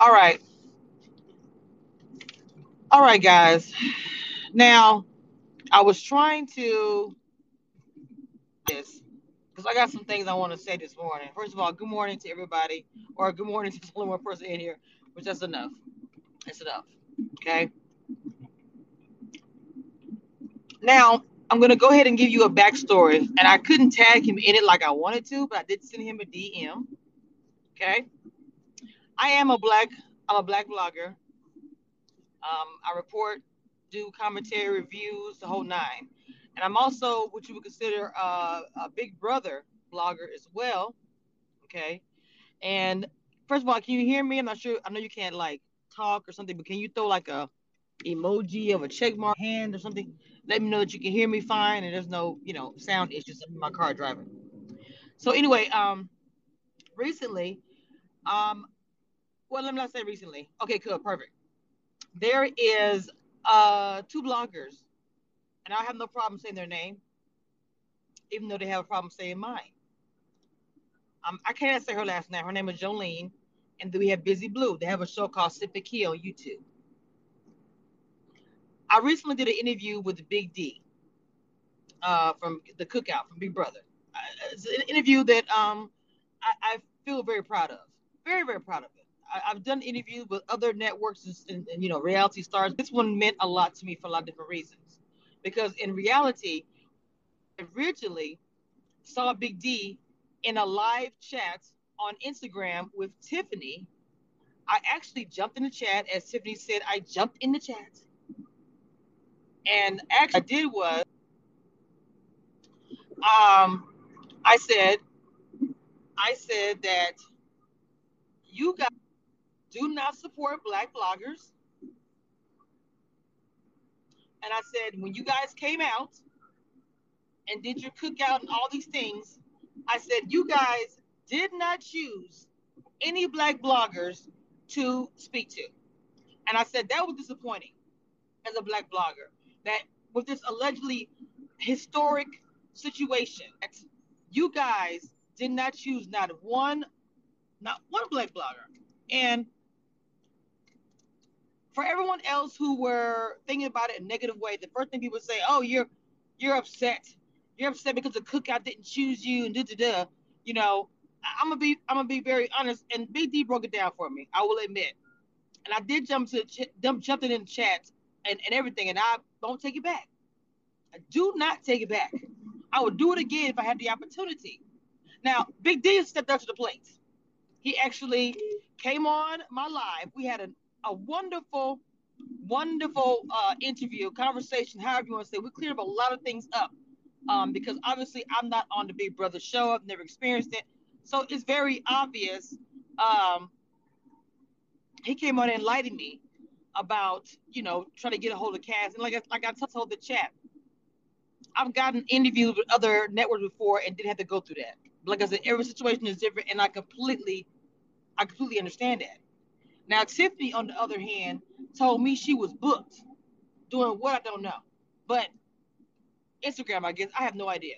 All right. All right, guys. Now, I was trying to this because I got some things I want to say this morning. First of all, good morning to everybody, or good morning to only one person in here, which that's enough. That's enough. Okay. Now, I'm gonna go ahead and give you a backstory, and I couldn't tag him in it like I wanted to, but I did send him a DM. Okay. I am a black. I'm a black blogger. Um, I report, do commentary, reviews, the whole nine. And I'm also what you would consider uh, a big brother blogger as well. Okay. And first of all, can you hear me? I'm not sure. I know you can't like talk or something, but can you throw like a emoji of a check mark hand or something? Let me know that you can hear me fine and there's no, you know, sound issues in my car driving. So anyway, um, recently, um, well, let me not say recently. Okay, cool, perfect there is uh, two bloggers, and I have no problem saying their name, even though they have a problem saying mine. Um, I can't say her last name. Her name is Jolene, and we have Busy Blu. They have a show called Sip Ki on YouTube. I recently did an interview with Big D uh, from the Cookout from Big Brother. Uh, it's an interview that um, I, I feel very proud of. Very, very proud of it. I, have done interviews with other networks and, and, and, you know reality stars. This one meant a lot to me for a lot of different reasons, because in reality, originally saw Big D in a live chat on Instagram with Tiffany. I actually jumped in the chat as Tiffany said. I jumped in the chat, and actually I did was um I said I said that you guys do not support black bloggers. And I said, when you guys came out and did your cookout and all these things, I said, you guys did not choose any black bloggers to speak to. And I said, that was disappointing as a black blogger, that with this allegedly historic situation, you guys did not choose not one, not one black blogger. And for everyone else who were thinking about it in a negative way, the first thing people say, "Oh, you're you're upset. You're upset because the cookout didn't choose you and da da da." You know, I'm gonna be I'm gonna be very honest, and Big D broke it down for me. I will admit, and I did jump to ch- jump jumped in the chat and and everything, and I don't take it back. I do not take it back. I would do it again if I had the opportunity. Now, Big D stepped up to the plate. He actually came on my live. We had an a wonderful, wonderful uh, interview, conversation, however you want to say. We cleared up a lot of things up um, because obviously I'm not on the Big Brother show. I've never experienced it. So it's very obvious. Um, he came on and enlightened me about, you know, trying to get a hold of Cass. And like I, like I told the chat, I've gotten interviews with other networks before and didn't have to go through that. Like I said, every situation is different, and I completely, I completely understand that. Now, Tiffany, on the other hand, told me she was booked doing what I don't know. But Instagram, I guess, I have no idea.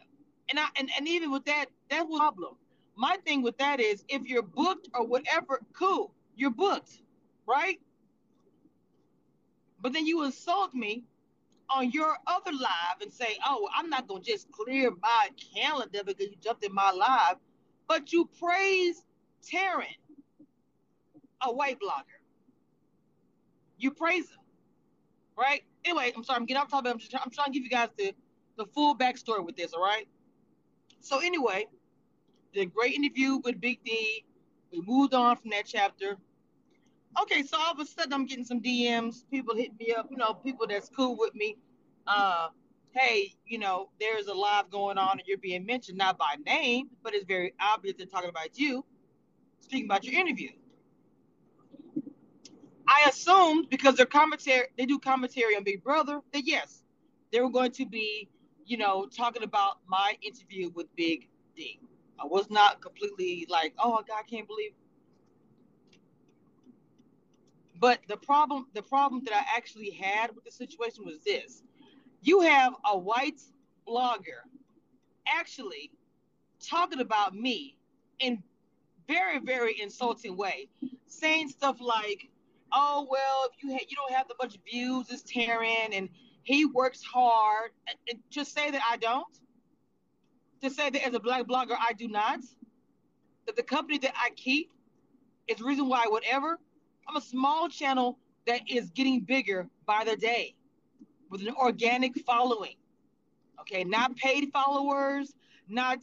And I and, and even with that, that was a problem. My thing with that is if you're booked or whatever, cool, you're booked, right? But then you insult me on your other live and say, oh, I'm not gonna just clear my calendar because you jumped in my live, but you praise Taran a white blogger. You praise him, right? Anyway, I'm sorry, I'm getting off topic. I'm just I'm trying to give you guys the the full backstory with this, all right? So anyway, the great interview with Big D. We moved on from that chapter. Okay, so all of a sudden I'm getting some DMs. People hit me up, you know, people that's cool with me. Uh, hey, you know, there's a live going on and you're being mentioned not by name, but it's very obvious they're talking about you, speaking about your interview. I assumed because their commentary, they do commentary on Big Brother, that yes, they were going to be, you know, talking about my interview with Big D. I was not completely like, oh God, I can't believe. But the problem, the problem that I actually had with the situation was this: you have a white blogger actually talking about me in very, very insulting way, saying stuff like, "Oh well, if you ha- you don't have the bunch of views as Taran, and he works hard," and, just say that I don't. To say that as a black blogger, I do not. That the company that I keep is the reason why whatever. I'm a small channel that is getting bigger by the day with an organic following. Okay, not paid followers, not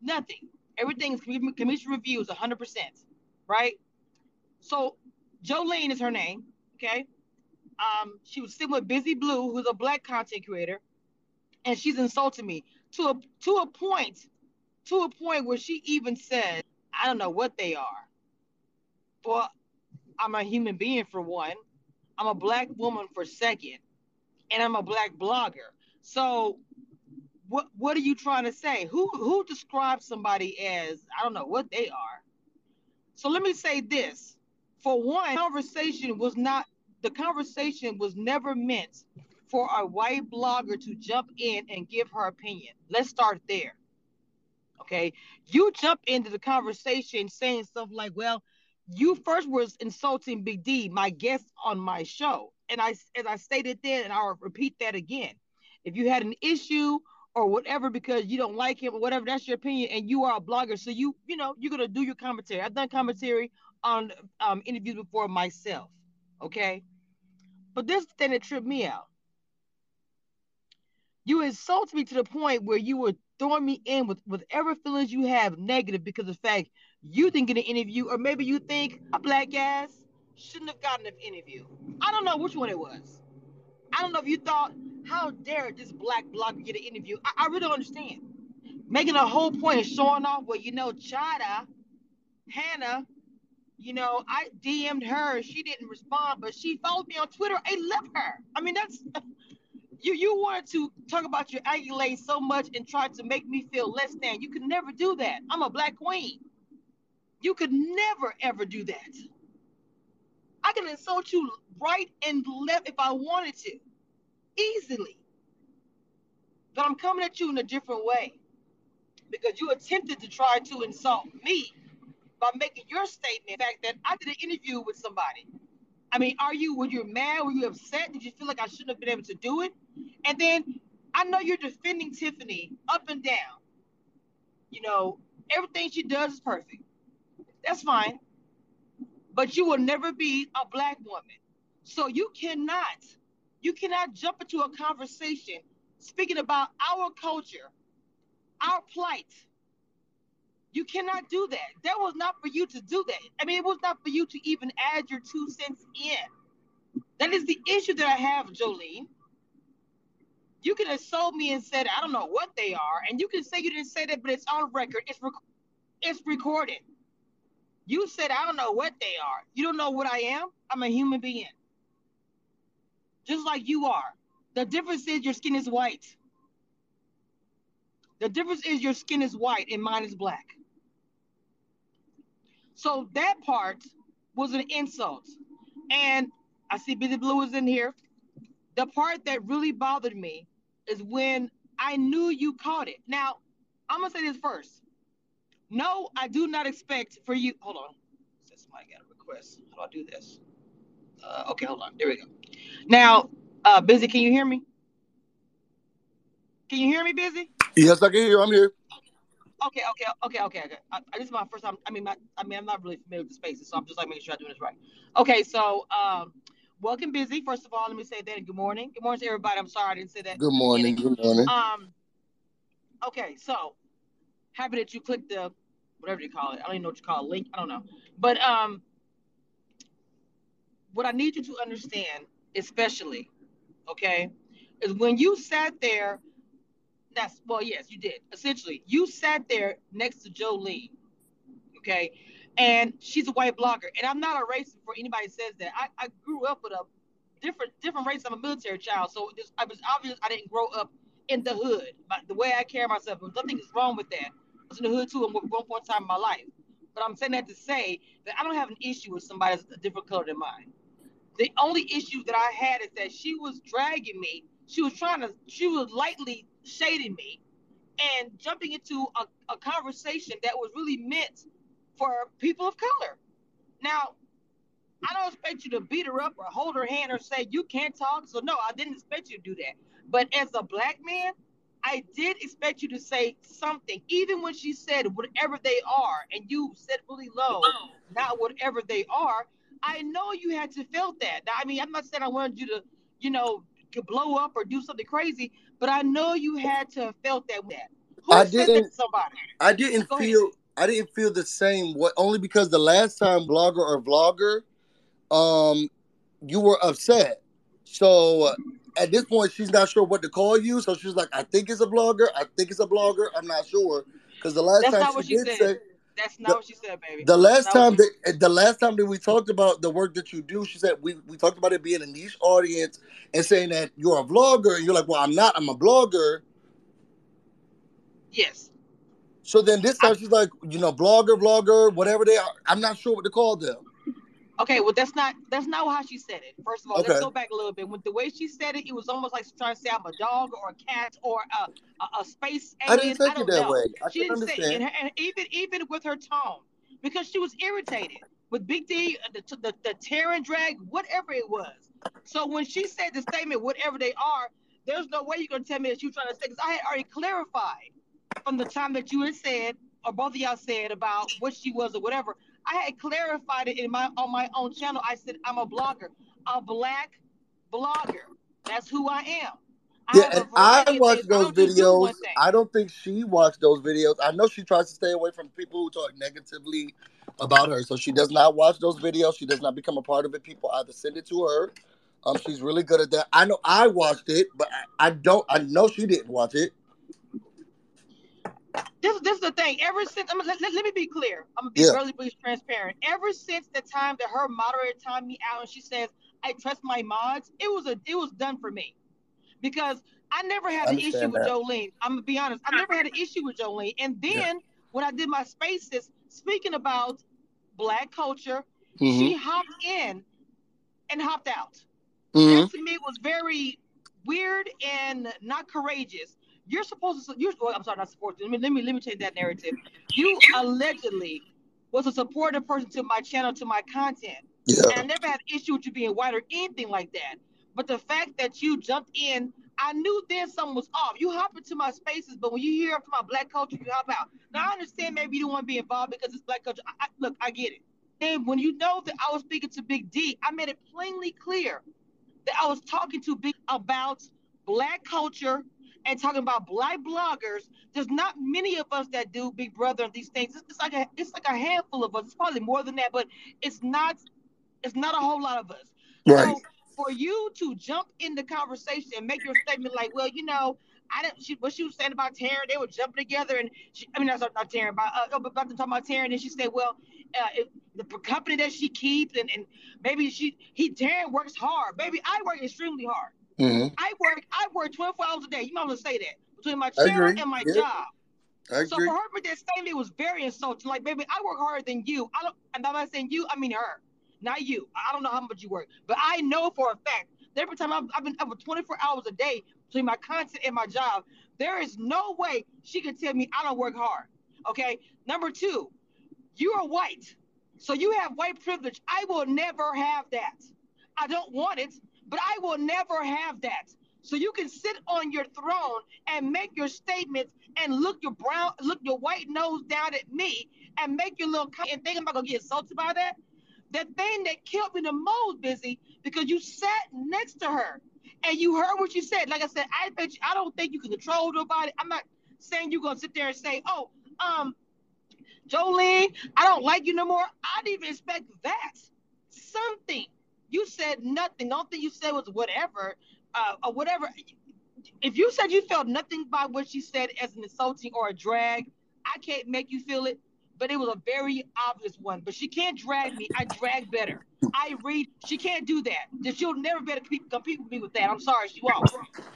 nothing. Everything is Cameshia Reviews 100%, right? So Jolene is her name, okay? Um, she was sitting with Busy Blu, who's a black content creator, and she's insulting me to a to a point, to a point where she even said, I don't know what they are. Well, I'm a human being for one. I'm a black woman for second, and I'm a black blogger. So what what are you trying to say? Who who describes somebody as I don't know what they are? So let me say this. For one, conversation was not the conversation was never meant for a white blogger to jump in and give her opinion. Let's start there. Okay. You jump into the conversation saying stuff like, well, you first was insulting Big D, my guest on my show. And I as I stated then, and I'll repeat that again. If you had an issue or whatever because you don't like him or whatever, that's your opinion, and you are a blogger, so you you know you're gonna do your commentary. I've done commentary on um, interviews before myself, okay. But this thing that tripped me out. You insult me to the point where you were throwing me in with whatever feelings you have negative because of the fact you didn't get an interview, or maybe you think a black ass shouldn't have gotten an interview. I don't know which one it was. I don't know if you thought, how dare this black blogger get an interview? I, I really don't understand. Making a whole point of showing off, well, you know, Chada, Hannah, you know, I DM'd her, she didn't respond, but she followed me on Twitter. I love her. I mean, that's you. You wanted to talk about your accolades so much and try to make me feel less than. You could never do that. I'm a black queen. You could never ever do that. I can insult you right and left if I wanted to, easily. But I'm coming at you in a different way because you attempted to try to insult me by making your statement, the fact that I did an interview with somebody. I mean, are you, were you mad? Were you upset? Did you feel like I shouldn't have been able to do it? And then I know you're defending Tiffany up and down. You know, everything she does is perfect. That's fine but you will never be a black woman. So you cannot, you cannot jump into a conversation speaking about our culture, our plight. You cannot do that. That was not for you to do that. I mean, it was not for you to even add your two cents in. That is the issue that I have, Jolene. You can sold me and said, I don't know what they are, and you can say you didn't say that, but it's on record. It's rec- it's recorded. You said, I don't know what they are. You don't know what I am? I'm a human being. Just like you are. The difference is your skin is white. The difference is your skin is white and mine is black. So that part was an insult. And I see Busy Blu is in here. The part that really bothered me is when I knew you caught it. Now, I'm gonna say this first. No, I do not expect for you. Hold on. Says somebody got a request. How do I do this? Uh, okay, hold on. There we go. Now, uh, busy. Can you hear me? Can you hear me, busy? Yes, I can hear you. I'm here. Okay, okay, okay, okay, okay. I, this is my first time. I mean, my, I mean, I'm not really familiar with the spaces, so I'm just like making sure I'm doing this right. Okay, so um, welcome, busy. First of all, let me say that and good morning. Good morning to everybody. I'm sorry I didn't say that. Good morning. Good morning. Um, okay, so happy that you clicked the whatever you call it. I don't even know what you call it, link. I don't know. But um, what I need you to understand, especially, okay, is when you sat there. That's well, yes, you did. Essentially, you sat there next to Jolene, okay, and she's a white blogger. And I'm not a racist for anybody says that. I, I grew up with a different different race. I'm a military child, so it I was obvious I didn't grow up in the hood. But the way I carry myself, nothing is wrong with that. I was in the hood too at one point in time in my life. But I'm saying that to say that I don't have an issue with somebody that's a different color than mine. The only issue that I had is that she was dragging me. She was trying to, she was lightly shading me and jumping into a, a conversation that was really meant for people of color. Now, I don't expect you to beat her up or hold her hand or say you can't talk. So no, I didn't expect you to do that. But as a black man, I did expect you to say something, even when she said whatever they are, and you said really low, not whatever they are. I know you had to felt that. Now, I mean, I'm not saying I wanted you to, you know, blow up or do something crazy, but I know you had to have felt that. that. Who I didn't. to somebody? I didn't Go ahead. feel. I didn't feel the same. What only because the last time blogger or vlogger, um, you were upset. So uh, at this point, she's not sure what to call you. So she's like, "I think it's a blogger. I think it's a blogger. I'm not sure." Because the last That's time she she did said. say, That's not the, what she said, baby. the last That's time that eh, the last time that we talked about the work that you do, she said we we talked about it being a niche audience and saying that you're a vlogger, and you're like, "Well, I'm not. I'm a blogger." Yes. So then this I, time she's like, you know, blogger, vlogger, whatever they are. I'm not sure what to call them. Okay, well, that's not that's not how she said it. First of all, let's go back a little bit. With the way she said it, it was almost like she's trying to say I'm a dog or a cat or a, a, a space I didn't alien. I it that know. way. I She didn't say, and, understand. her- and even even with her tone, because she was irritated with Big D, uh, the the, the tear and drag, whatever it was. So when she said the statement, whatever they are, there's no way you're gonna tell me that you trying to say because I had already clarified from the time that you had said, or both of y'all said about what she was or whatever. I had clarified it in my on my own channel. I said I'm a blogger, a black blogger. That's who I am. I Yeah, and I variety of things. watched I those don't just do videos. I don't think she watched those videos. I know she tries to stay away from people who talk negatively about her. So she does not watch those videos. She does not become a part of it. People either send it to her. Um, she's really good at that. I know I watched it, but I, I don't. I know she didn't watch it. This this is the thing. Ever since, I mean, let, let, let me be clear. I'm gonna be Yeah. really, really transparent. Ever since the time that her moderator timed me out and she says I trust my mods, it was a it was done for me because I never I had an issue understand with that. Jolene. I'm gonna be honest. I never had an issue with Jolene. And Yeah. then when I did my spaces speaking about black culture, Mm-hmm. she hopped in and hopped out. Mm-hmm. That to me was very weird and not courageous. You're supposed to. You're. Well, I'm sorry, not supposed to. Let me let me let me change that narrative. You allegedly was a supportive person to my channel, to my content, Yeah. and I never had an issue with you being white or anything like that. But the fact that you jumped in, I knew then something was off. You hop into my spaces, but when you hear up to my black culture, you hop out. Now I understand maybe you don't want to be involved because it's black culture. I, I, look, I get it. And when you know that I was speaking to Big D, I made it plainly clear that I was talking to Big about black culture and talking about black bloggers. There's not many of us that do Big Brother and these things. It's, it's like a it's like a handful of us. It's probably more than that, but it's not it's not a whole lot of us. Right. So for you to jump in the conversation and make your statement like, well, you know, I didn't. She, what she was saying about Taran, they were jumping together, and she, I mean, that's not, not Taran, but uh, about to talk about Taran, and she said, well, uh, if the company that she keeps, and, and maybe she he Taran works hard. Maybe I work extremely hard. Mm-hmm. I work I work 24 hours a day. You might want to say that between my channel and my Yeah, job. I So agree. for her make that statement was very insulting. Like, baby, I work harder than you. I don't, and I'm saying you, I mean her, not you. I don't know how much you work, but I know for a fact that every time I've, I've been up for 24 hours a day between my content and my job, there is no way she can tell me I don't work hard. Okay. Number two, you are white, so you have white privilege. I will never have that. I don't want it, but I will never have that. So you can sit on your throne and make your statements and look your brown, look your white nose down at me and make your little and think I'm not gonna get insulted by that. The thing that killed me the most, busy, because you sat next to her and you heard what you said. Like I said, I bet you, I don't think you can control nobody. I'm not saying you're gonna sit there and say, oh, um, Jolene, I don't like you no more. I didn't even expect that. Something. You said nothing. The only thing you said was whatever, uh, or whatever. If you said you felt nothing by what she said as an insulting or a drag, I can't make you feel it. But it was a very obvious one. But she can't drag me. I drag better. I read. She can't do that. That She'll never be able to compete, with me with that. I'm sorry, she won't.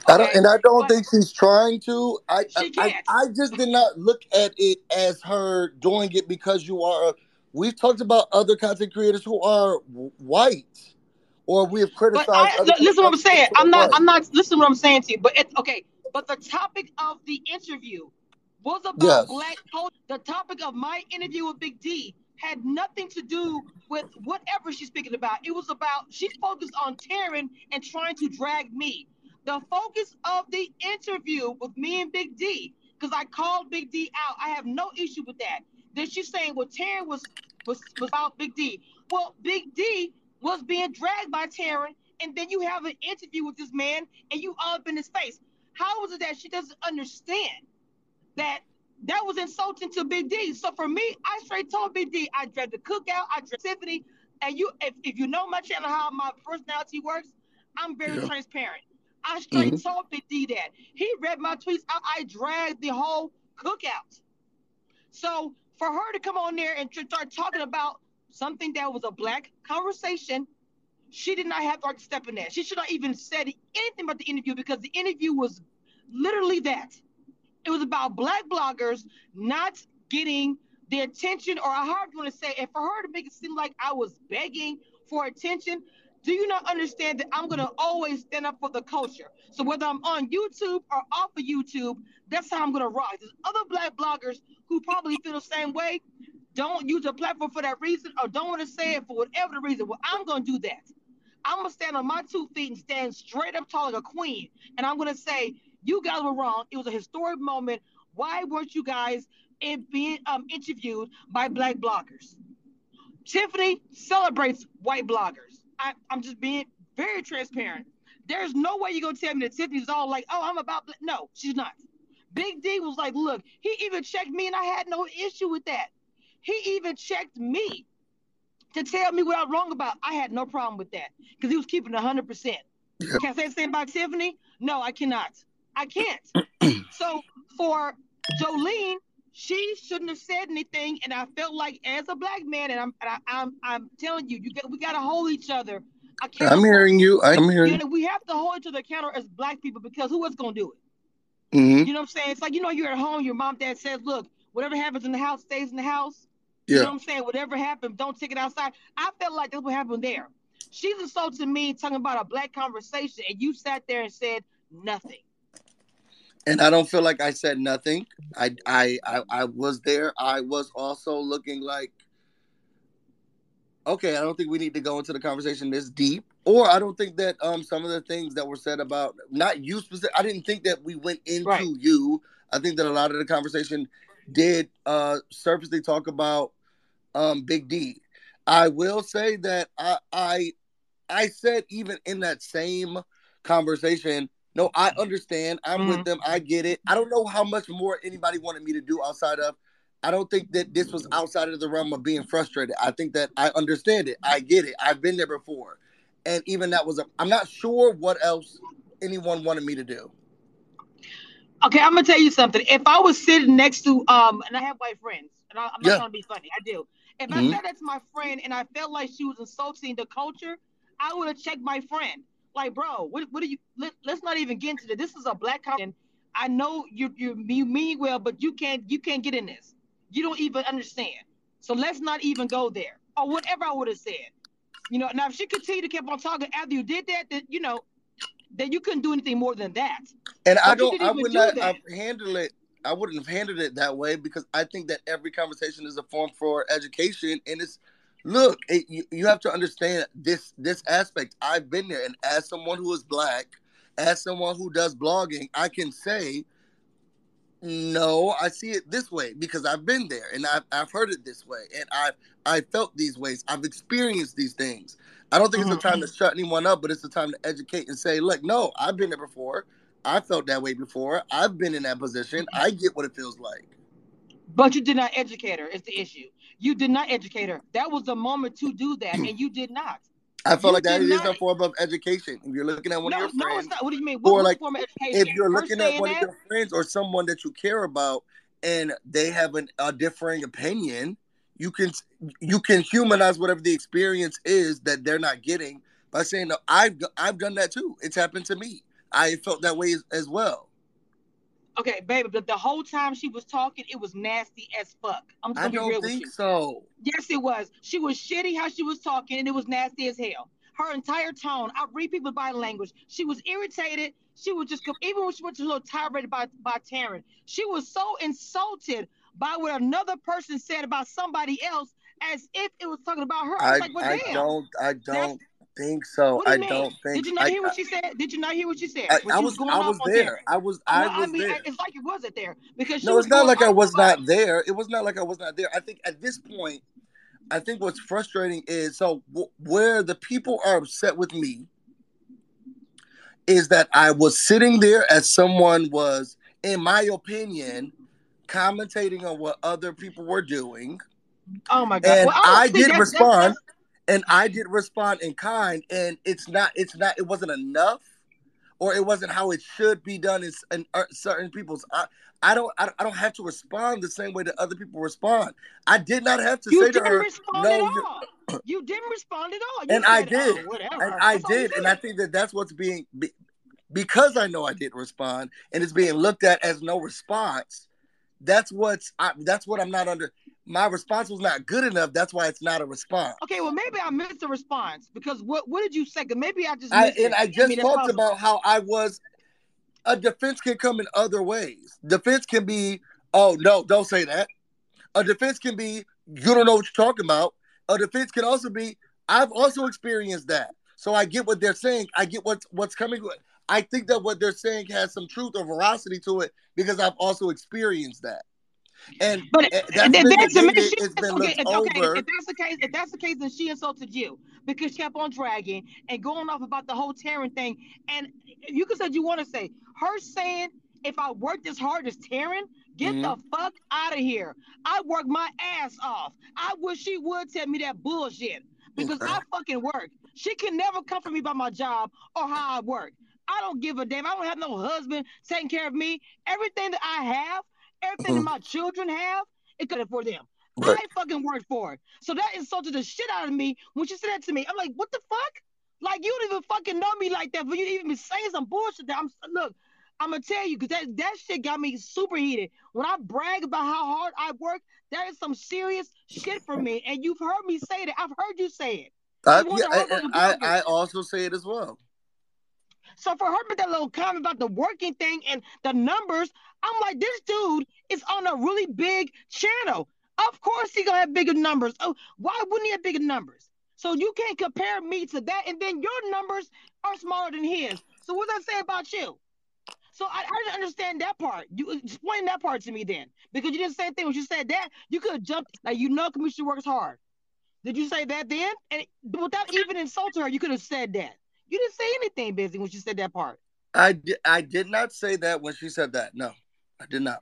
I don't, and I don't but think she's trying to. I, I, she can't. I just did not look at it as her doing it because you are. We've talked about other content creators who are white, or we have criticized I other li- listen what I'm saying. I'm not. I'm not. Listen what I'm saying to you. But it, okay. But the topic of the interview was about Yes. black culture. The topic of my interview with Big D had nothing to do with whatever she's speaking about. It was about she focused on Taran and trying to drag me. The focus of the interview with me and Big D, because I called Big D out. I have no issue with that. Then she's saying, well, Taran was was, was about Big D. Well, Big D was being dragged by Taran, and then you have an interview with this man and you all up in his face. How is it that she doesn't understand that that was insulting to Big D? So for me, I straight told Big D, I dragged the cookout, I dragged Tiffany, and you if, if you know my channel, how my personality works, I'm very yeah. transparent. I straight mm-hmm. told Big D that. He read my tweets out. I dragged the whole cookout. So for her to come on there and start talking about something that was a black conversation, she did not have the right to step in that. She should not even said anything about the interview because the interview was literally that. It was about black bloggers not getting the attention, or I hard want to say, and for her to make it seem like I was begging for attention, do you not understand that I'm gonna always stand up for the culture? So whether I'm on YouTube or off of YouTube, that's how I'm gonna rise. There's other black bloggers who probably feel the same way. Don't use a platform for that reason, or don't want to say it for whatever the reason. Well, I'm gonna do that. I'm gonna stand on my two feet and stand straight up tall like a queen, and I'm gonna say you guys were wrong. It was a historic moment. Why weren't you guys in being um, interviewed by black bloggers? Tiffany celebrates white bloggers. I, I'm just being very transparent. There's no way you're gonna tell me that Tiffany's all like, oh, I'm about no, she's not. Big D was like, look, he even checked me and I had no issue with that. He even checked me to tell me what I'm wrong about. I had no problem with that because he was keeping 100%. Yeah. Can I say the same about Tiffany? No, I cannot. I can't. so for Jolene, she shouldn't have said anything, and I felt like as a black man, and I'm and I, am I'm, I'm telling you, you get, we got to hold each other. I'm hearing you. I'm hearing. You we have to hold each other accountable as black people because who is going to do it? Mm-hmm. You know what I'm saying? It's like you know you're at home, your mom, dad says, "Look, whatever happens in the house stays in the house." Yeah. You know what I'm saying? Whatever happened, don't take it outside. I felt like that's what happened there. She's insulting me, talking about a black conversation, and you sat there and said nothing. And I don't feel like I said nothing. I I I, I was there. I was also looking like okay, I don't think we need to go into the conversation this deep. Or I don't think that um some of the things that were said about not you specific I didn't think that we went into right. you. I think that a lot of the conversation did uh surfacely talk about um Big D. I will say that I I I said even in that same conversation, no, I understand. I'm mm-hmm. with them. I get it. I don't know how much more anybody wanted me to do outside of I don't think that this was outside of the realm of being frustrated. I think that I understand it. I get it. I've been there before. And even that was a I'm not sure what else anyone wanted me to do. Okay, I'm gonna tell you something. If I was sitting next to um, and I have white friends, and I, am not yeah. to be funny, I do. If mm-hmm. I said that to my friend and I felt like she was insulting the culture, I would have checked my friend. Like, bro, what, what are you? Let, us not even get into this. This is a black country. I know you you you mean well, but you can't you can't get in this. You don't even understand. So let's not even go there. Or whatever I would have said. You know, now if she continued to keep on talking after you did that, then you know, then you couldn't do anything more than that. And but I don't, I would not have handled it. I wouldn't have handled it that way because I think that every conversation is a form for education, and it's look, it, you, you have to understand this this aspect. I've been there, and as someone who is black, as someone who does blogging, I can say, no, I see it this way because I've been there and I've, I've heard it this way, and I've I felt these ways. I've experienced these things. I don't think it's the time to mm-hmm. shut anyone up, but it's the time to educate and say, look, no, I've been there before. I felt that way before. I've been in that position. I get what it feels like. But you did not educate her, is the issue. You did not educate her. That was the moment to do that, and you did not. I feel you like that is not. a form of education. If you're looking at one no, of your friends, no, friends, What do you mean? What, or like, form of education? If you're looking at one that? of your friends or someone that you care about, and they have an, a differing opinion, you can you can humanize whatever the experience is that they're not getting by saying, "No, I've I've done that too. It's happened to me. I felt that way as, as well." Okay, baby, but the whole time she was talking, it was nasty as fuck. I'm gonna I don't be real think with you. so. Yes, it was. She was shitty how she was talking, and it was nasty as hell. Her entire tone. I read people's body language. She was irritated. She was just even when she went to a little tirade by by Taran, she was so insulted by what another person said about somebody else as if it was talking about her. I, was like, well, I damn. don't I don't That's- think so. Do I mean? don't think Did you not I, hear what she said? Did you not hear what she said? I, I was going I was on there. I was Well, I was mean, there. it's like you wasn't there because she No, it's not like I was not there. It was not like I was not there. I think at this point, I think what's frustrating is so w- where the people are upset with me is that I was sitting there as someone was, in my opinion, commentating on what other people were doing, Oh my god! and Well, I did that's- respond, that's- and I did respond in kind, and it's not, it's not, it wasn't enough, or it wasn't how it should be done in, in uh, certain people's. I, I don't, I don't, I don't have to respond the same way that other people respond. I did not have to You say to her, no, you- didn't respond at all. You And I did. "Oh, and I That's did, and I think that that's what's being be, because I know I didn't respond, and it's being looked at as no response. That's what's, I, that's what I'm not under. My response was not good enough. That's why it's not a response. Okay, well maybe I missed the response because what what did you say? maybe I just I, and it. I just mean, talked about how I was. A defense can come in other ways. Defense can be, oh no, don't say that. A defense can be, you don't know what you're talking about. A defense can also be, I've also experienced that. So I get what they're saying. I get what's what's coming. I think that what they're saying has some truth or veracity to it because I've also experienced that. And But eh, that's been that's the she, it's been okay, if, okay, over. if that's the case, if that's the case, then she insulted you because she kept on dragging and going off about the whole Taran thing. And you can say you want to say. Her saying, if I worked as hard as Taran, get the fuck out of here. I work my ass off. I wish she would tell me that bullshit because Okay. I fucking work. She can never come for me by my job or how I work. I don't give a damn. I don't have no husband taking care of me. Everything that I have, everything that mm-hmm. my children have, it could have for them. Right. I fucking worked for it. So that insulted the shit out of me when she said that to me. I'm like, what the fuck? Like you don't even fucking know me like that, but you even be saying some bullshit. That I'm look. I'm gonna tell you because that, that shit got me super heated. When I brag about how hard I work, that is some serious shit for me. And you've heard me say that. I've heard you say it. I, yeah, I, I. I also say it as well. So for her to make that little comment about the working thing and the numbers, I'm like, this dude is on a really big channel. Of course he gonna have bigger numbers. Oh, why wouldn't he have bigger numbers? So you can't compare me to that, and then your numbers are smaller than his. So what does that say about you? So I, I didn't understand that part. You explain that part to me then, because you did the same thing when you said that. You could have jumped like you know, Cameshia works hard. Did you say that then? And without even insulting her, you could have said that. You didn't say anything, busy, when she said that part. I did, I did not say that when she said that. No, I did not.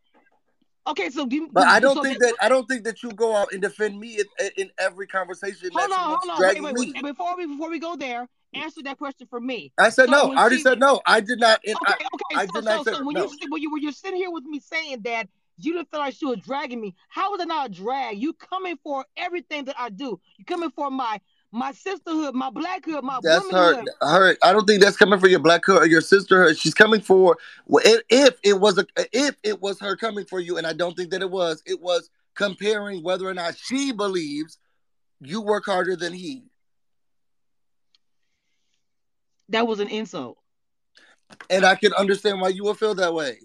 Okay, so give, But I don't so think that I don't think that you go out and defend me in, in every conversation Hold on, hold on. Wait, wait, wait. Before we before we go there, answer that question for me. I said So no. I already she- said no. I did not. Okay, I, okay. I so, did not so, say so when no. you when you when you're sitting here with me saying that you didn't feel like she was dragging me, how is it not a drag? You coming for everything that I do. You coming for my my sisterhood, my blackhood, my that's her. womanhood. Her. I don't think that's coming for your black or your sisterhood. She's coming for well, if, if it was a if it was her coming for you, and I don't think that it was. It was comparing whether or not she believes you work harder than he. That was an insult. And I can understand why you would feel that way.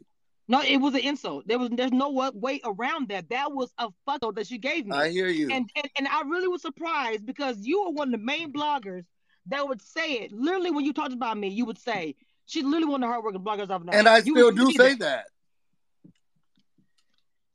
No, it was an insult. There was there's no way around that. That was a fuck that she gave me. I hear you. and, and and I really was surprised because you were one of the main bloggers that would say it. Literally, when you talked about me, you would say she's literally one of the hardworking bloggers I've known. and I You still do say say that. that.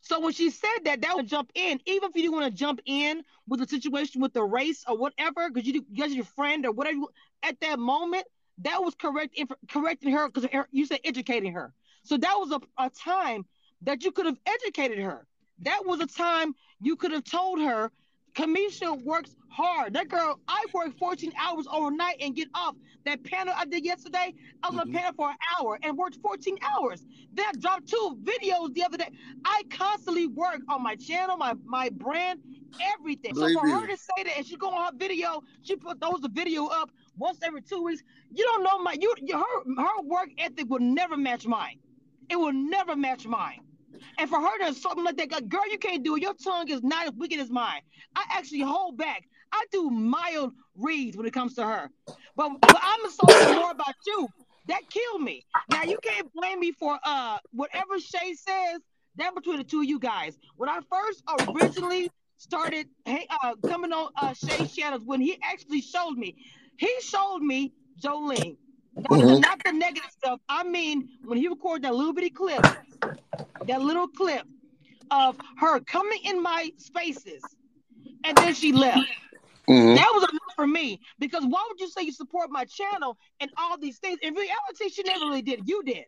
So when she said that, that would jump in, even if you didn't want to jump in with the situation with the race or whatever, because you because your friend or whatever. At that moment, that was correct inf- correcting her because you said educating her. So that was a, a time that you could have educated her. That was a time you could have told her, Cameshia works hard. That girl, I work 14 hours overnight and get off. That panel I did yesterday, I was on Mhm. a panel for an hour and worked 14 hours. Then I dropped two videos the other day. I constantly work on my channel, my my brand, everything. Believe so for you. her to say that and she go on her video, she put those the video up once every two weeks. You don't know my you, you her her work ethic will never match mine. It will never match mine. And for her to insult me like that, girl, you can't do it. Your tongue is not as wicked as mine. I actually hold back. I do mild reads when it comes to her. But, but I'm insulting more about you. That killed me. Now you can't blame me for uh whatever Shay says. That between the two of you guys. When I first originally started hey, uh, coming on uh, Shay channels when he actually showed me. He showed me Jolene. Not, mm-hmm. the, not the negative stuff. I mean, when he recorded that little bitty clip, that little clip of her coming in my spaces, and then she left. Mm-hmm. That was enough for me because why would you say you support my channel and all these things? In reality, she never really did. You did.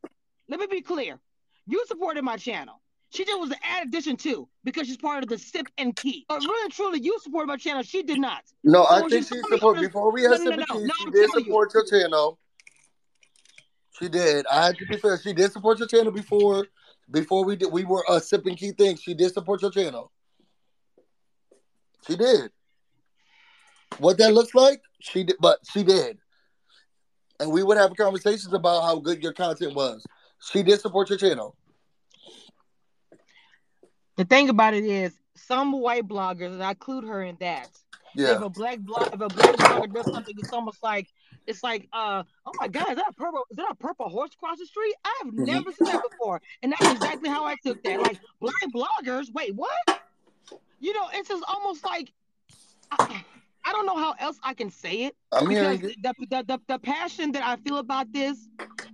Let me be clear. You supported my channel. She just was an add addition too because she's part of the sip and Ki. But really, truly, you supported my channel. She did not. No, so I think she supported before we had no, no, no, and key. she did support you. your channel. She did. I had to be fair. She did support your channel before. Before we did, we were uh, sip and key thing. She did support your channel. She did. What that looks like, she did, but she did. And we would have conversations about how good your content was. She did support your channel. The thing about it is, some white bloggers, and I include her in that. Yeah. If a black blog, if a black blogger does something, it's almost like it's like, uh, oh my god, is that a purple? Is that a purple horse across the street? I have mm-hmm. never seen that before, and that's exactly how I took that. Like black bloggers, wait, what? You know, it's just almost like. I, I don't know how else I can say it. I'm because the, the, the, the, passion that I feel about this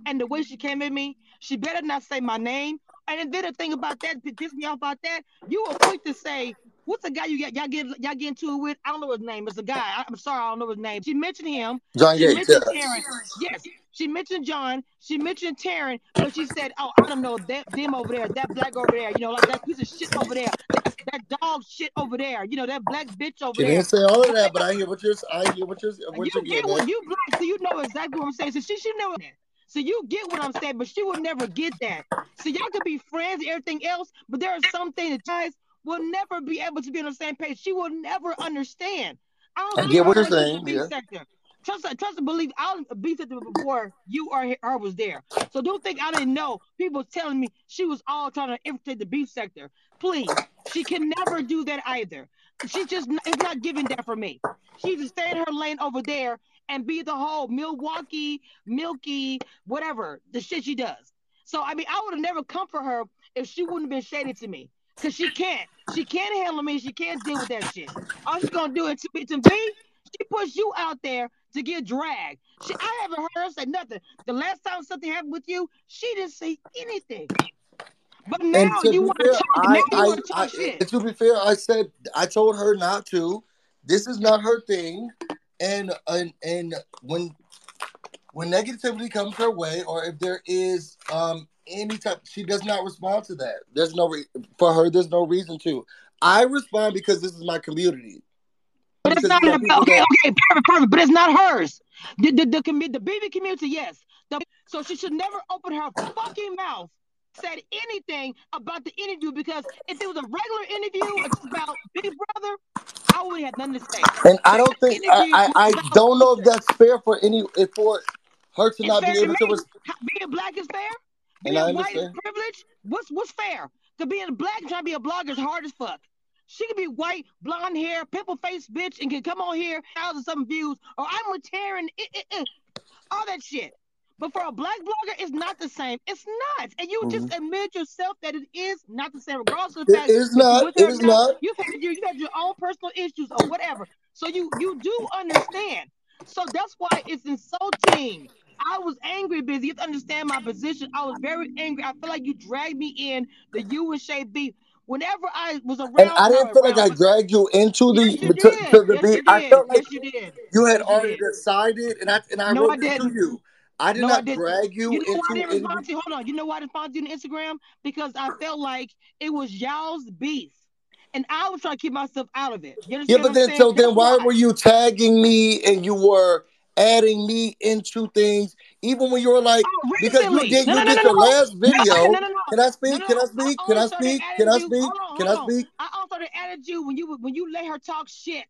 and the way she came at me, she better not say my name. And then the thing about that, to piss me off about that, you were quick to say, what's the guy you got y'all get y'all get into it with? I don't know his name. It's a guy. I'm sorry, I don't know his name. She mentioned him. John she Yates. Mentioned yeah. Yes. She mentioned John. She mentioned Taran, but she said, "Oh, I don't know that them over there, that black over there. You know, like that piece of shit over there, that, that dog shit over there. You know, that black bitch over she there." She didn't say all of that, but I hear what you're. I hear what you're. What you get what you black, so you know exactly what I'm saying. So she should know that. So you get what I'm saying, but she will never get that. So y'all could be friends and everything else, but there are some things that guys will never be able to be on the same page. She will never understand. I don't I get what you're saying. Yeah. Sector. Trust, trust and believe. I'll be there before you or her was there. So don't think I didn't know. People telling me she was all trying to infiltrate the beef sector. Please, she can never do that either. She just it's not giving that for me. She just stay in her lane over there and be the whole Milwaukee, Milky, whatever the shit she does. So I mean, I would have never come for her if she wouldn't have been shady to me. Cause she can't. She can't handle me. She can't deal with that shit. All she's gonna do is to be to me, she puts you out there to get dragged. She, I haven't heard her say nothing. The last time something happened with you, she didn't say anything. But now you want to talk, I, I, talk I, shit. To be fair, I said I told her not to. This is not her thing. And and and when when negativity comes her way, or if there is um any type, she does not respond to that. There's no re- for her. There's no reason to. I respond because this is my community. But it's not okay, that, okay, perfect, perfect. But it's not hers. The the the, the, the baby community, yes. The, so she should never open her fucking mouth said anything about the interview because if it was a regular interview about Big Brother, I wouldn't have nothing to say. And I don't think I, I, I don't know if that's fair for any for her to it's not be able to. Res- being black is fair. Being white is privilege. What's what's fair? To being black trying to be a blogger is hard as fuck. She could be white, blonde hair, pimple face bitch, and can come on here, thousand something views, or I'm with Taran, eh, eh, eh, all that shit. But for a black blogger, it's not the same. It's not. And you mm-hmm. just admit yourself that it is not the same, regardless of the fact it is not. It is not. You've had, you, you had your own personal issues or whatever. So you you do understand. So that's why it's insulting. I was angry, busy. You have to understand my position. I was very angry. I feel like you dragged me in the you and Shay beef. Whenever I was around, and I didn't feel like I dragged you into the yes, you to, to, the yes, beef. I felt like yes, you, did. you had yes, already you decided, and I and I no, wrote I to you. I did no, not I drag you, you know into. Why I didn't respond to, you? hold on. You know why I didn't respond to you on Instagram? Because I felt like it was y'all's beef, and I was trying to keep myself out of it. yeah, but then so then why, why were you tagging me and you were adding me into things? Even when you were like, oh, because you did, no, you no, did no, your last video. Can I speak? Can I speak? Can I speak? Can I speak? Can I speak? I also added you when you when you let her talk shit.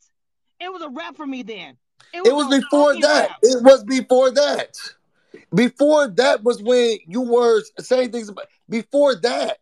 It was a rap for me then. It was, it was before that. Rap. It was before that. Before that was when you were saying things about. Before that,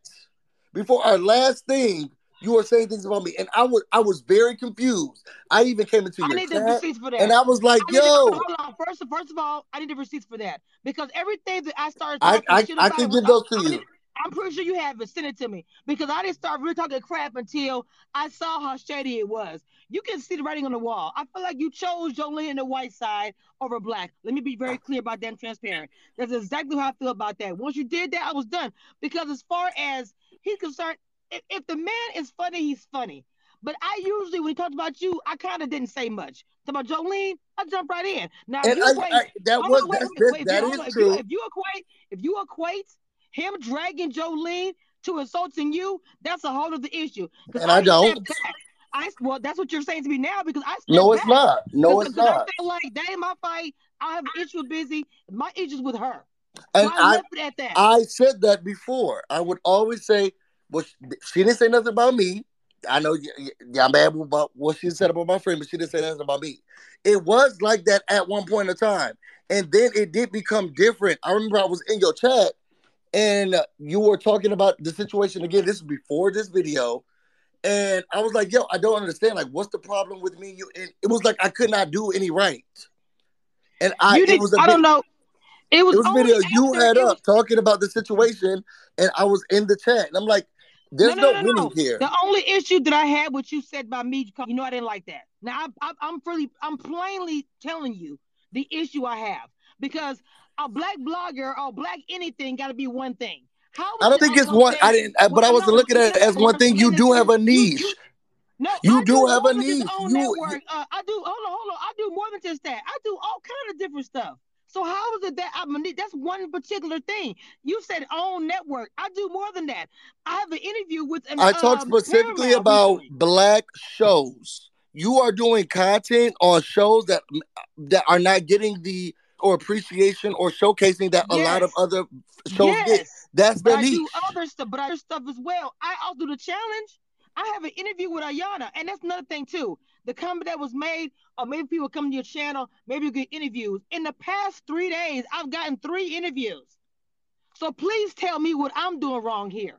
before our last thing, you were saying things about me, and I was I was very confused. I even came into I your need chat, the receipts for that. and I was like, I "Yo, hold on. First, first of all, I need the receipts for that because everything that I started, I I, I can give those to you. I'm pretty sure you have it. Send it to me because I didn't start really talking crap until I saw how shady it was. You can see the writing on the wall. I feel like you chose Jolene and the white side over black. Let me be very clear about that and transparent. That's exactly how I feel about that. Once you did that, I was done. Because as far as he's concerned, if, if the man is funny, he's funny. But I usually, when he talks about you, I kind of didn't say much. Talk about Jolene, I jump right in. Now, and you I, equate, I, that was wait, that's, wait, wait, that if is you, if. You, if you equate, if you equate him dragging Jolene to insulting you, that's a whole other issue. And I don't. Back. I well, that's what you're saying to me now because I no, it's back. not. No, it's not. I feel like that ain't my fight. I have an issue with busy. My issue's with her. And so I, I, left it at that. I said that before. I would always say, well, she didn't say nothing about me. I know y'all mad about what she said about my friend, but she didn't say nothing about me. It was like that at one point in time. And then it did become different. I remember I was in your chat and uh, you were talking about the situation again. This is before this video. And I was like, yo, I don't understand. Like, what's the problem with me? You and it was like I could not do any right. And I you did, it was a I don't know. It was, it was video you had up talking about the situation, and I was in the chat. And I'm like, there's no, no, no, winning no. here. The only issue that I had what you said by me, you know, I didn't like that. Now I, I, I'm really, I'm plainly telling you the issue I have because a black blogger or black anything got to be one thing. How I don't think it's one. I didn't, but I wasn't looking at it as one thing. You do have a niche. you- no, You I do have a niche. You-. Uh, I do. Hold on, hold on. I do more than just that. I do all kind of different stuff. So how is it that I'm a? That's one particular thing. You said own network. I do more than that. I have an interview with an. I talked um, specifically Paramount about recently. black shows. You are doing content on shows that that are not getting the or appreciation or showcasing that a lot of other shows get. Yes. That's But the I niche. do other stuff, but I stuff as well. I also do the challenge. I have an interview with Ayana, and that's another thing too. The comment that was made, or maybe people come to your channel, maybe you get interviews. In the past three days, I've gotten three interviews. So please tell me what I'm doing wrong here.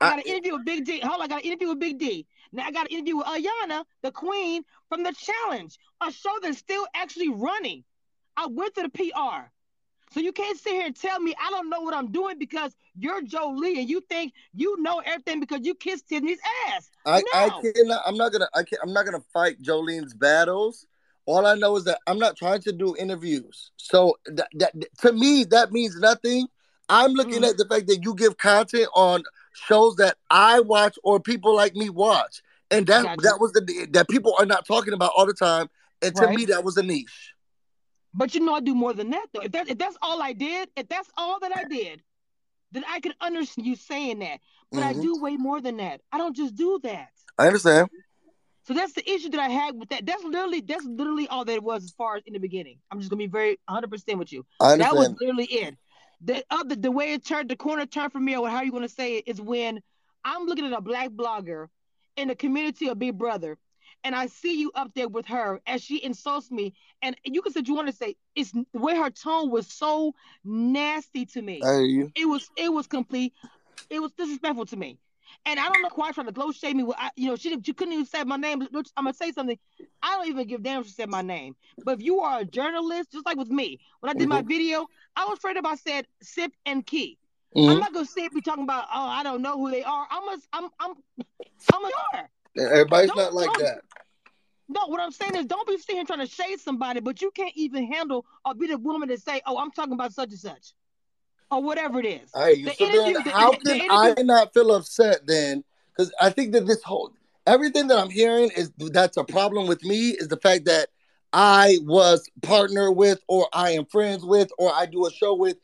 I got an interview with Big D. Hold on, I got an interview with Big D. Now I got an interview with Ayana, the queen from the challenge, a show that's still actually running. I went to the PR. So you can't sit here and tell me I don't know what I'm doing because you're Jolie and you think you know everything because you kissed Tiffany's ass. I, I No. cannot. I'm not gonna. I can I'm not gonna fight Jolene's battles. All I know is that I'm not trying to do interviews. So that, that to me that means nothing. I'm looking Mhm. at the fact that you give content on shows that I watch or people like me watch, and that Gotcha. that was the that people are not talking about all the time. And to Right. me, that was a niche. But you know I do more than that though. If that if that's all I did, if that's all that I did, then I can understand you saying that. But I Mhm. do way more than that. I don't just do that. I understand. So that's the issue that I had with that. That's literally that's literally all that it was as far as in the beginning. I'm just gonna be very 100 percent with you. I understand. That was literally it. The other the way it turned the corner turned for me, or how you gonna say it, is when I'm looking at a black blogger in the community of Big Brother, and I see you up there with her as she insults me, and you can say you want to say. It's the way her tone was so nasty to me. Hey. you. It was it was complete. It was disrespectful to me. And I don't know why trying to glow shade me. With, I, you know, she she couldn't even say my name. I'm gonna say something. I don't even give a damn if she said my name. But if you are a journalist, just like with me, when I did my video, I was afraid if I said Sip and Ki. I'm Mhm. not gonna sit be talking about oh I don't know who they are. I'm a I'm I'm I'm a sure. Everybody's Don't- not like don't- that. No, what I'm saying is don't be sitting here trying to shade somebody, but you can't even handle or be the woman to say, Oh, I'm talking about such and such. Or whatever it is. I hear you. The So then, the- how the- can I not feel upset then? Because I think that this whole everything that I'm hearing is that's a problem with me is the fact that I was partner with, or I am friends with, or I do a show with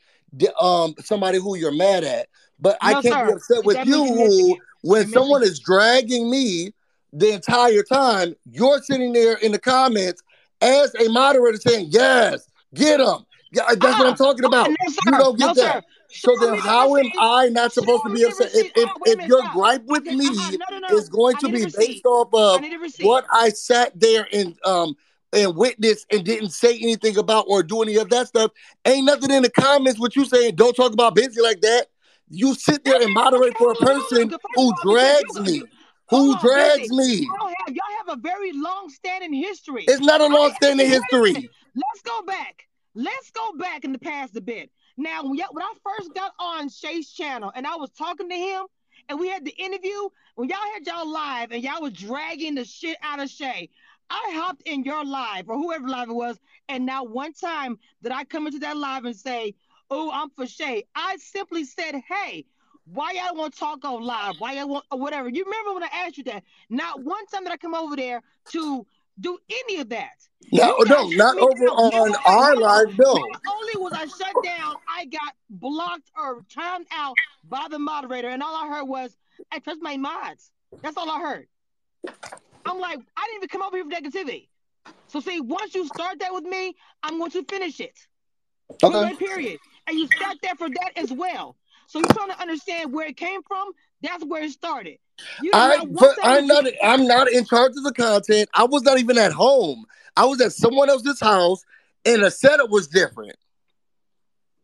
um somebody who you're mad at. But I can't sir. be upset with you means you're missing who, when someone is dragging me the entire time, you're sitting there in the comments as a moderator saying, "Yes, get them. Yeah, that's what I'm Uh-uh. talking about. no, You don't get No, that. sir. So then, how am. I not supposed to be upset if if, Oh, if your gripe with me uh-uh, no, no, no. is going to be based off of what I sat there and um and witnessed and didn't say anything about or do any of that stuff? Ain't nothing in the comments what you saying. Don't talk about busy like that. You sit there and moderate for a person who drags me, who drags me. Y'all have, y'all have a very long-standing history. It's not a long-standing wait history. Let's go back. Let's go back in the past a bit. Now, when, when I first got on Shay's channel and I was talking to him and we had the interview, when y'all had y'all live and y'all was dragging the shit out of Shay, I hopped in your live or whoever live it was, and now one time that I come into that live and say, "Oh, I'm for Shay," I simply said, "Hey, why y'all want to talk on live? Why y'all want or whatever?" You remember when I asked you that? Not one time did I come over there to do any of that. No, no, not over down. on our live. No. Not only was I shut down, I got blocked or timed out by the moderator, and all I heard was, "I trust my mods." That's all I heard. I'm like, I didn't even come over here for negativity. So see, once you start that with me, I'm going to finish it. Okay. Period. And you start there for that as well. So you're trying to understand where it came from. That's where it started. I, I'm not. I'm not in charge of the content. I was not even at home. I was at someone else's house, and the setup was different.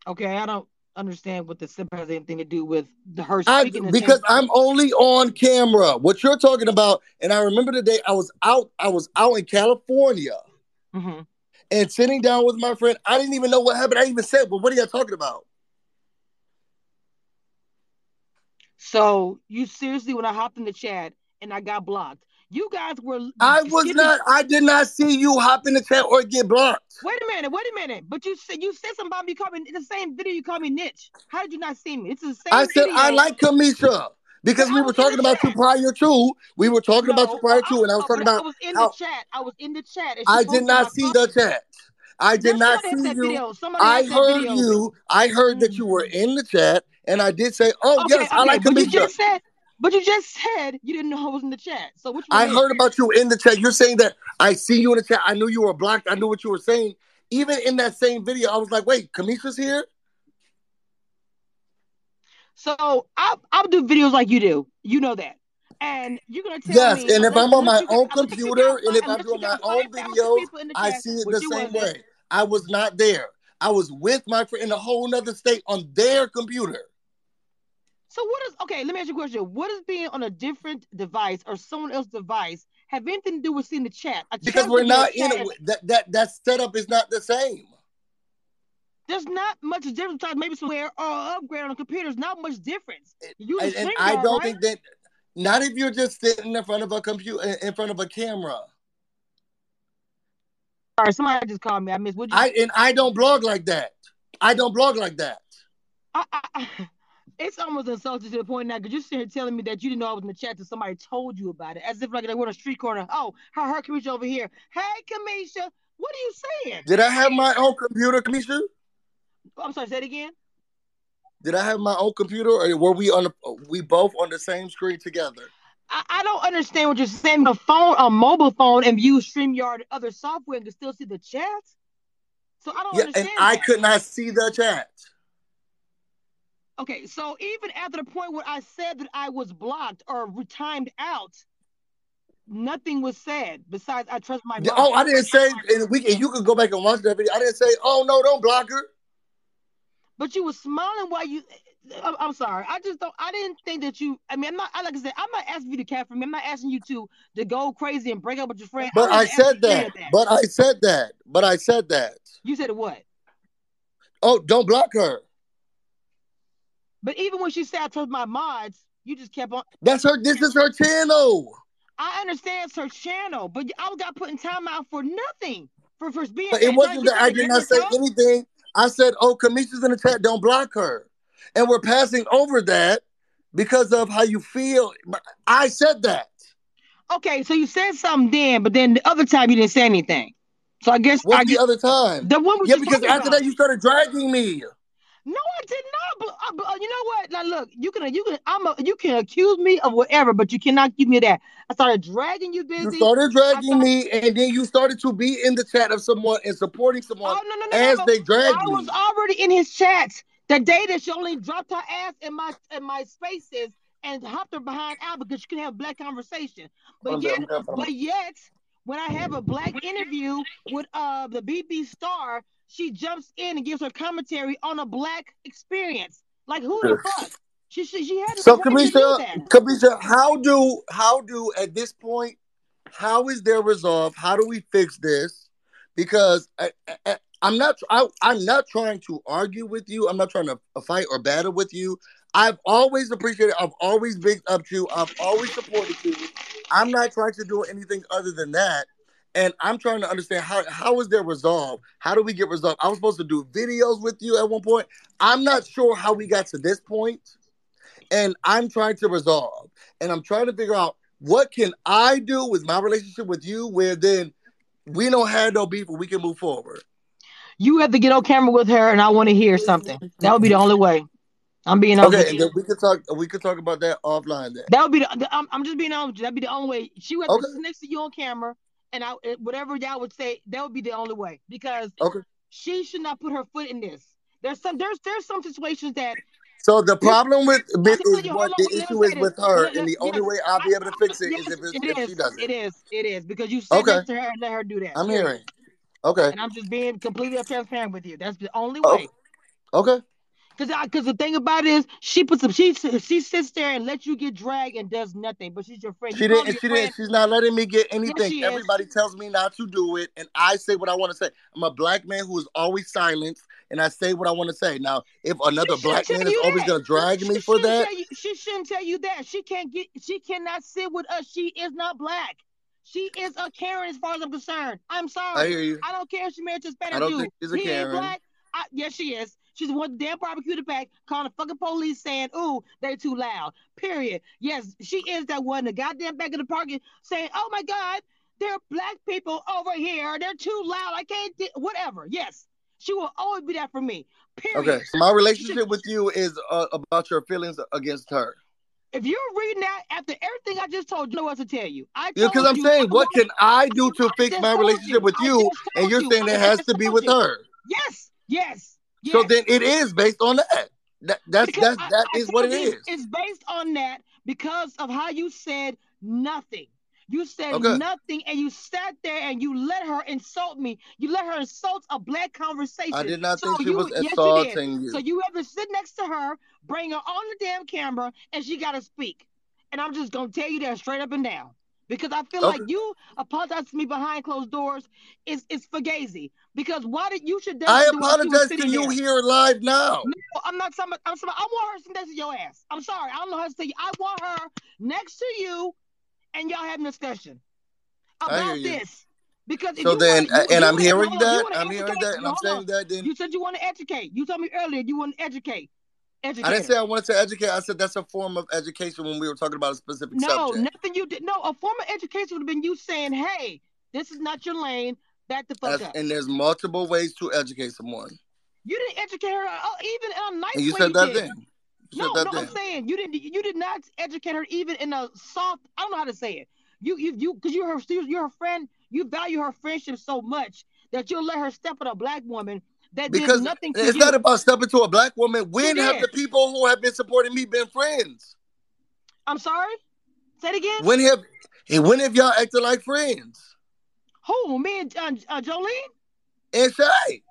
Okay, I don't understand what the SIP has anything to do with the her speaking. I, because I'm only on camera. What you're talking about, and I remember the day I was out. I was out in California, mm-hmm. And sitting down with my friend. I didn't even know what happened. I even said, "Well, what are you talking about?" So you seriously, when I hopped in the chat and I got blocked, you guys were. I was not. I did not see you hop in the chat or get blocked. Wait a minute. Wait a minute. But you said you said something about me. Me in the same video. You called me niche. How did you not see me? It's the same. I said. I like Cameshia because but we were talking about chat. you prior to. We were talking no, about you prior to, and I was talking about. I was in how, the chat. I was in the chat. I did not see the chat. I did not see you. I heard you. I heard that you were mm-hmm. in the chat, and I did say, "Oh okay, yes, okay, I like Cameshia." You just said but you just said you didn't know I was in the chat. So which I heard about you in the chat. You're saying that I see you in the chat. I knew you were blocked. I knew what you were saying. Even in that same video, I was like, wait, Cameshia's here? So I'll, I'll do videos like you do. You know that. And you're gonna tell yes, me. Yes, and if I'm on my own computer and if I'm doing my own videos, I see it the same way. I was not there. I was with my friend in a whole nother state on their computer. So what is okay? Let me ask you a question. What does being on a different device or someone else's device have anything to do with seeing the chat? Because we're not in it. That that that setup is not the same. There's not much difference. Maybe somewhere or upgrade on the computer is not much difference. You and, and I don't right? think that. Not if you're just sitting in front of a computer, in front of a camera. Sorry, somebody just called me. I missed. What you? I and I don't blog like that. I don't blog like that. I, I, it's almost insulting to the point now because you're sitting here telling me that you didn't know I was in the chat till somebody told you about it, as if like they were on a street corner. Oh, her, her Cameshia over here. Hey, Cameshia, what are you saying? Did I have my own computer, Cameshia? I'm sorry, say it again. Did I have my own computer, or were we on the, we both on the same screen together? I, I don't understand what you're saying. A phone, a mobile phone, and use Streamyard and other software and can still see the chat. So I don't yeah, understand. And that. I could not see the chat. Okay, so even after the point where I said that I was blocked or timed out, nothing was said besides I trust my. Oh, I didn't say, and we and you could go back and watch that video. I didn't say, oh no, don't block her. But you were smiling while you. I'm sorry. I just don't. I didn't think that you. I mean, I'm not. I Like I said, I'm not asking you to cat for me. I'm not asking you to to go crazy and break up with your friend. But I, I said that. that. But I said that. But I said that. You said what? Oh, don't block her. But even when she said I told my mods, you just kept on. That's her. This is her channel. I understand it's her channel, but I was got putting time out for nothing for for being. But it wasn't that I did not say anything. I said, "Oh, Cameshia's in the chat. Don't block her," and we're passing over that because of how you feel. I said that. Okay, so you said something then, but then the other time you didn't say anything. So I guess what I the other time? The one yeah, because after about. that you started dragging me. No, I did not. But, uh, you know what? Now look, you can you can I'm a, you can accuse me of whatever, but you cannot give me that. I started dragging you busy. You started dragging started, me, and then you started to be in the chat of someone and supporting someone oh, no, no, no, as they dragged I me. I was already in his chats the day that she only dropped her ass in my in my spaces and hopped her behind out because she can have black conversation. But yet, but yet, when I have a black interview with uh the BB star she jumps in and gives her commentary on a black experience. Like who the fuck? She she, she had so Cameshia, Cameshia, how do how do at this point, how is there resolve? How do we fix this? Because I, I, I'm not. I, I'm not trying to argue with you. I'm not trying to fight or battle with you. I've always appreciated. I've always big up to you. I've always supported you. I'm not trying to do anything other than that. And I'm trying to understand how how is there resolve? How do we get resolved? I was supposed to do videos with you at one point. I'm not sure how we got to this point, and I'm trying to resolve. And I'm trying to figure out what can I do with my relationship with you, where then we don't have no beef, but we can move forward. You have to get on camera with her, and I want to hear something. That would be the only way. I'm being honest. Okay, and then we could talk. We could talk about that offline. Then that would be. The, I'm, I'm just being honest. That'd be the only way. She would okay. sit next to you on camera, and I whatever y'all would say, that would be the only way because okay. she should not put her foot in this. There's some there's there's some situations that. So the problem with is what the issue is with her, and the only way I'll be able to fix it is if, it's, if she does it. It is. It is because you said okay. to her and let her do that. I'm hearing. Okay. And I'm just being completely transparent with you. That's the only oh. way. Oh. Okay. Cause, cause the thing about it is, she puts up, she she sits there and lets you get dragged and does nothing. But she's your friend. She didn't. She didn't. She's not letting me get anything. Yes, Everybody is. tells me not to do it, and I say what I want to say. I'm a black man who is always silent, and I say what I want to say. Now, if another black man is always gonna drag me for that, you, she shouldn't tell you that. She can't get. She cannot sit with us. She is not black. She is a Karen as far as I'm concerned. I'm sorry. I hear you. I don't care if she married to Spanish dude. Think she's a he Karen. ain't black. I, yes, she is. She's the one damn barbecue the back, calling the fucking police saying, ooh, they're too loud. Period. Yes, she is that one, the goddamn back of the parking saying, oh my God, there are black people over here. They're too loud. I can't, di-. whatever. Yes, she will always be that for me. Period. Okay. So my relationship with you is uh, about your feelings against her. If you're reading that after everything I just told you, know what to tell you. I yeah, because I'm you, saying, what can I do to fix my relationship you. with you? And you're saying it has to be with her. Yes, yes. Yes. So then it is based on that. That that's that's I, that I, is what it is. It's based on that because of how you said nothing. You said okay. nothing and you sat there and you let her insult me. You let her insult a black conversation. I did not so think she you, was insulting yes, you, So you have to sit next to her, bring her on the damn camera, and she got to speak. And I'm just going to tell you that straight up and down because I feel okay. like you apologize to me behind closed doors is is fugazi. Because why did you should I apologize to you there. here live now. No, I'm not somebody I'm somebody I want her to next to your ass. I'm sorry, I don't know how to say you. I want her next to you and y'all have a discussion about this. Because so then, want, you, and you I'm hearing that, I'm hearing that, and I'm saying that. Then you said you want to educate. You told me earlier you want to educate. Educator. I didn't say I wanted to educate. I said that's a form of education when we were talking about a specific no, subject. No, nothing you did. No, a form of education would have been you saying, "Hey, this is not your lane. Back the fuck that's, up." And there's multiple ways to educate someone. You didn't educate her uh, even in a nice and you way. Said you that did. then. You no, no, I'm saying you didn't. You did not educate her even in a soft. I don't know how to say it. You, you, you, because you're her, you're her friend. You value her friendship so much that you'll let her step with a black woman that because did nothing it's you. not about stepping to a black woman. When have the people who have been supporting me been friends? I'm sorry. Say it again. When have and when have y'all acted like friends? Who? Me and uh, uh, Jolene? And Shay.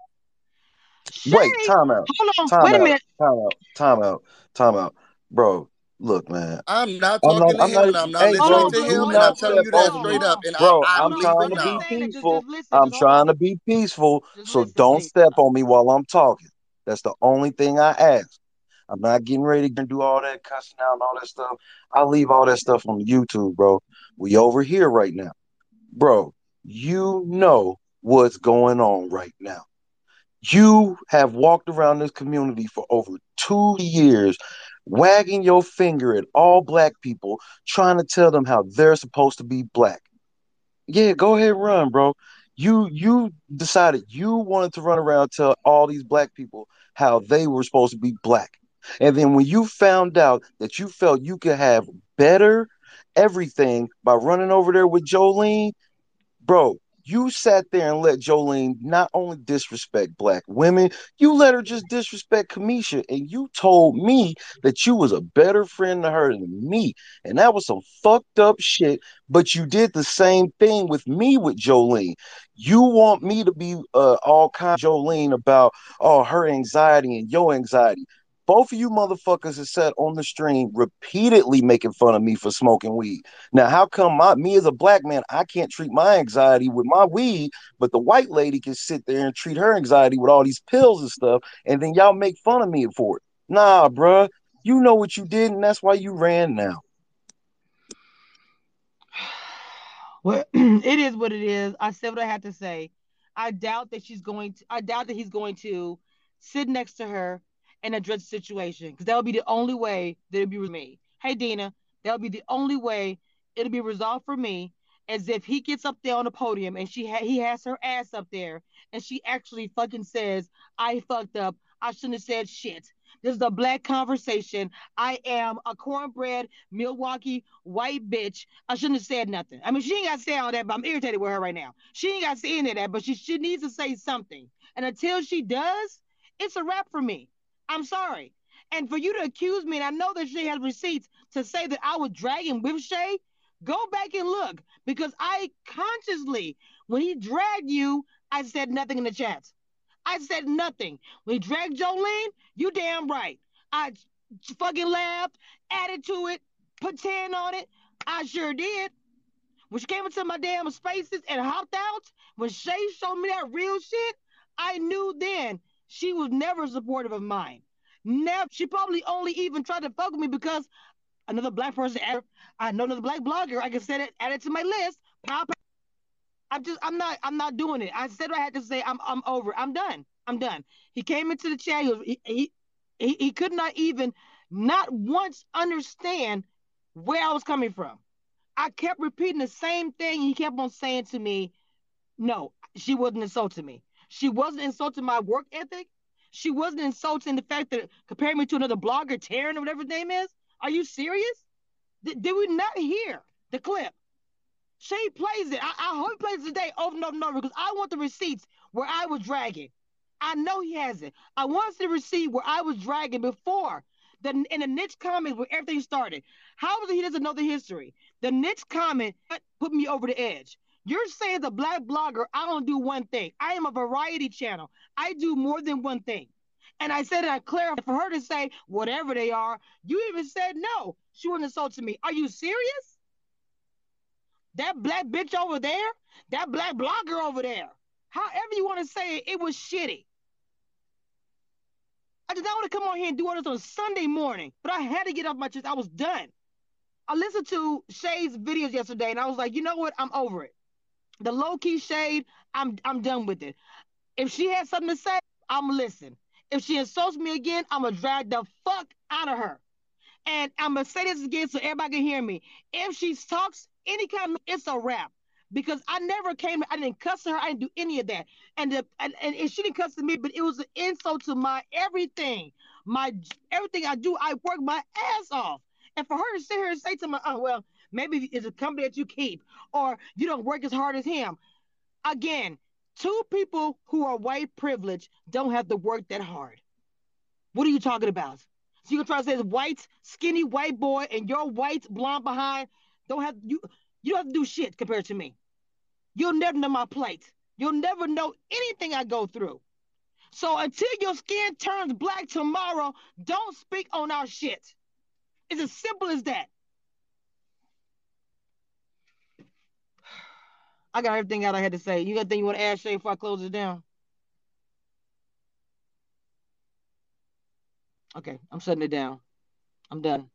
Wait, time out. Hold on. Time Wait out, a minute. Time out. Time out. Time out. Bro, look, man. I'm not talking I'm not, to him. I'm not, I'm not listening to him. And I'm telling you that straight up. And bro, I, I'm, trying to be peaceful. I'm trying to be peaceful. So don't step on me while I'm talking. That's the only thing I ask. I'm not getting ready to do all that cussing out and all that stuff. I'll leave all that stuff on YouTube, bro. We over here right now. Bro, you know what's going on right now. You have walked around this community for over two years wagging your finger at all black people, trying to tell them how they're supposed to be black. Yeah, go ahead run, bro. You you decided you wanted to run around tell all these black people how they were supposed to be black. And then when you found out that you felt you could have better everything by running over there with Jolene, bro, you sat there and let Jolene not only disrespect black women, you let her just disrespect Cameshia. And you told me that you was a better friend to her than me. And that was some fucked up shit. But you did the same thing with me with Jolene. You want me to be uh, all kind of Jolene about oh her anxiety and your anxiety. Both of you motherfuckers have said on the stream repeatedly making fun of me for smoking weed. Now, how come my me as a black man, I can't treat my anxiety with my weed, but the white lady can sit there and treat her anxiety with all these pills and stuff, and then y'all make fun of me for it? Nah, bruh. You know what you did, and that's why you ran now. Well, it is what it is. I said what I had to say. I doubt that she's going to. I doubt that he's going to sit next to her and address the situation because that would be the only way that it'd be with me. Hey, Dina, that would be the only way it'll be resolved for me. As if he gets up there on the podium and she ha- he has her ass up there and she actually fucking says, "I fucked up. I shouldn't have said shit." This is a black conversation. I am a cornbread Milwaukee white bitch. I shouldn't have said nothing. I mean, she ain't got to say all that, but I'm irritated with her right now. She ain't got to say any of that, but she, she needs to say something. And until she does, it's a wrap for me. I'm sorry. And for you to accuse me, and I know that she has receipts to say that I was dragging with Shay, go back and look because I consciously, when he dragged you, I said nothing in the chat. I said nothing. When he dragged Jolene, you damn right. I fucking laughed, added to it, put 10 on it. I sure did. When she came into my damn spaces and hopped out, when Shay showed me that real shit, I knew then she was never supportive of mine. Never. She probably only even tried to fuck with me because another black person, I know another black blogger, I can set it, add it to my list. Pop, I'm just I'm not I'm not doing it. I said what I had to say. I'm I'm over. I'm done. I'm done. He came into the chat. He was, he, he he he could not even not once understand where I was coming from. I kept repeating the same thing. He kept on saying to me, "No, she wasn't insulting me. She wasn't insulting my work ethic. She wasn't insulting the fact that comparing me to another blogger, Taran or whatever his name is. Are you serious? Did, did we not hear the clip? She plays it. I, I hope he plays it today oh, over and over and over because I want the receipts where I was dragging. I know he has it. I want the receipt where I was dragging before the in the niche comments where everything started. How is it he doesn't know the history? The niche comment put me over the edge. You're saying the black blogger, I don't do one thing. I am a variety channel. I do more than one thing. And I said, I clarified for her to say whatever they are. You even said no. She wasn't insulting me. Are you serious? that black bitch over there, that black blogger over there, however you want to say it, it was shitty. I did not want to come on here and do all this on Sunday morning, but I had to get off my chest. I was done. I listened to Shay's videos yesterday, and I was like, you know what? I'm over it. The low key shade, I'm I'm done with it. If she has something to say, I'm listen. If she insults me again, I'm gonna drag the fuck out of her. And I'm gonna say this again so everybody can hear me. If she talks any kind of, it's a wrap. Because I never came, I didn't cuss her, I didn't do any of that. And, the, and, and she didn't cuss to me, but it was an insult to my everything. My everything I do, I work my ass off. And for her to sit here and say to me, oh, well, maybe it's a company that you keep, or you don't work as hard as him. Again, two people who are white privileged don't have to work that hard. What are you talking about? So you can try to say this white, skinny white boy and your white blonde behind don't have you you don't have to do shit compared to me. You'll never know my plight. You'll never know anything I go through. So until your skin turns black tomorrow, don't speak on our shit. It's as simple as that. I got everything out I had to say. You got anything you want to add, Shay, before I close it down? Okay, I'm shutting it down. I'm done.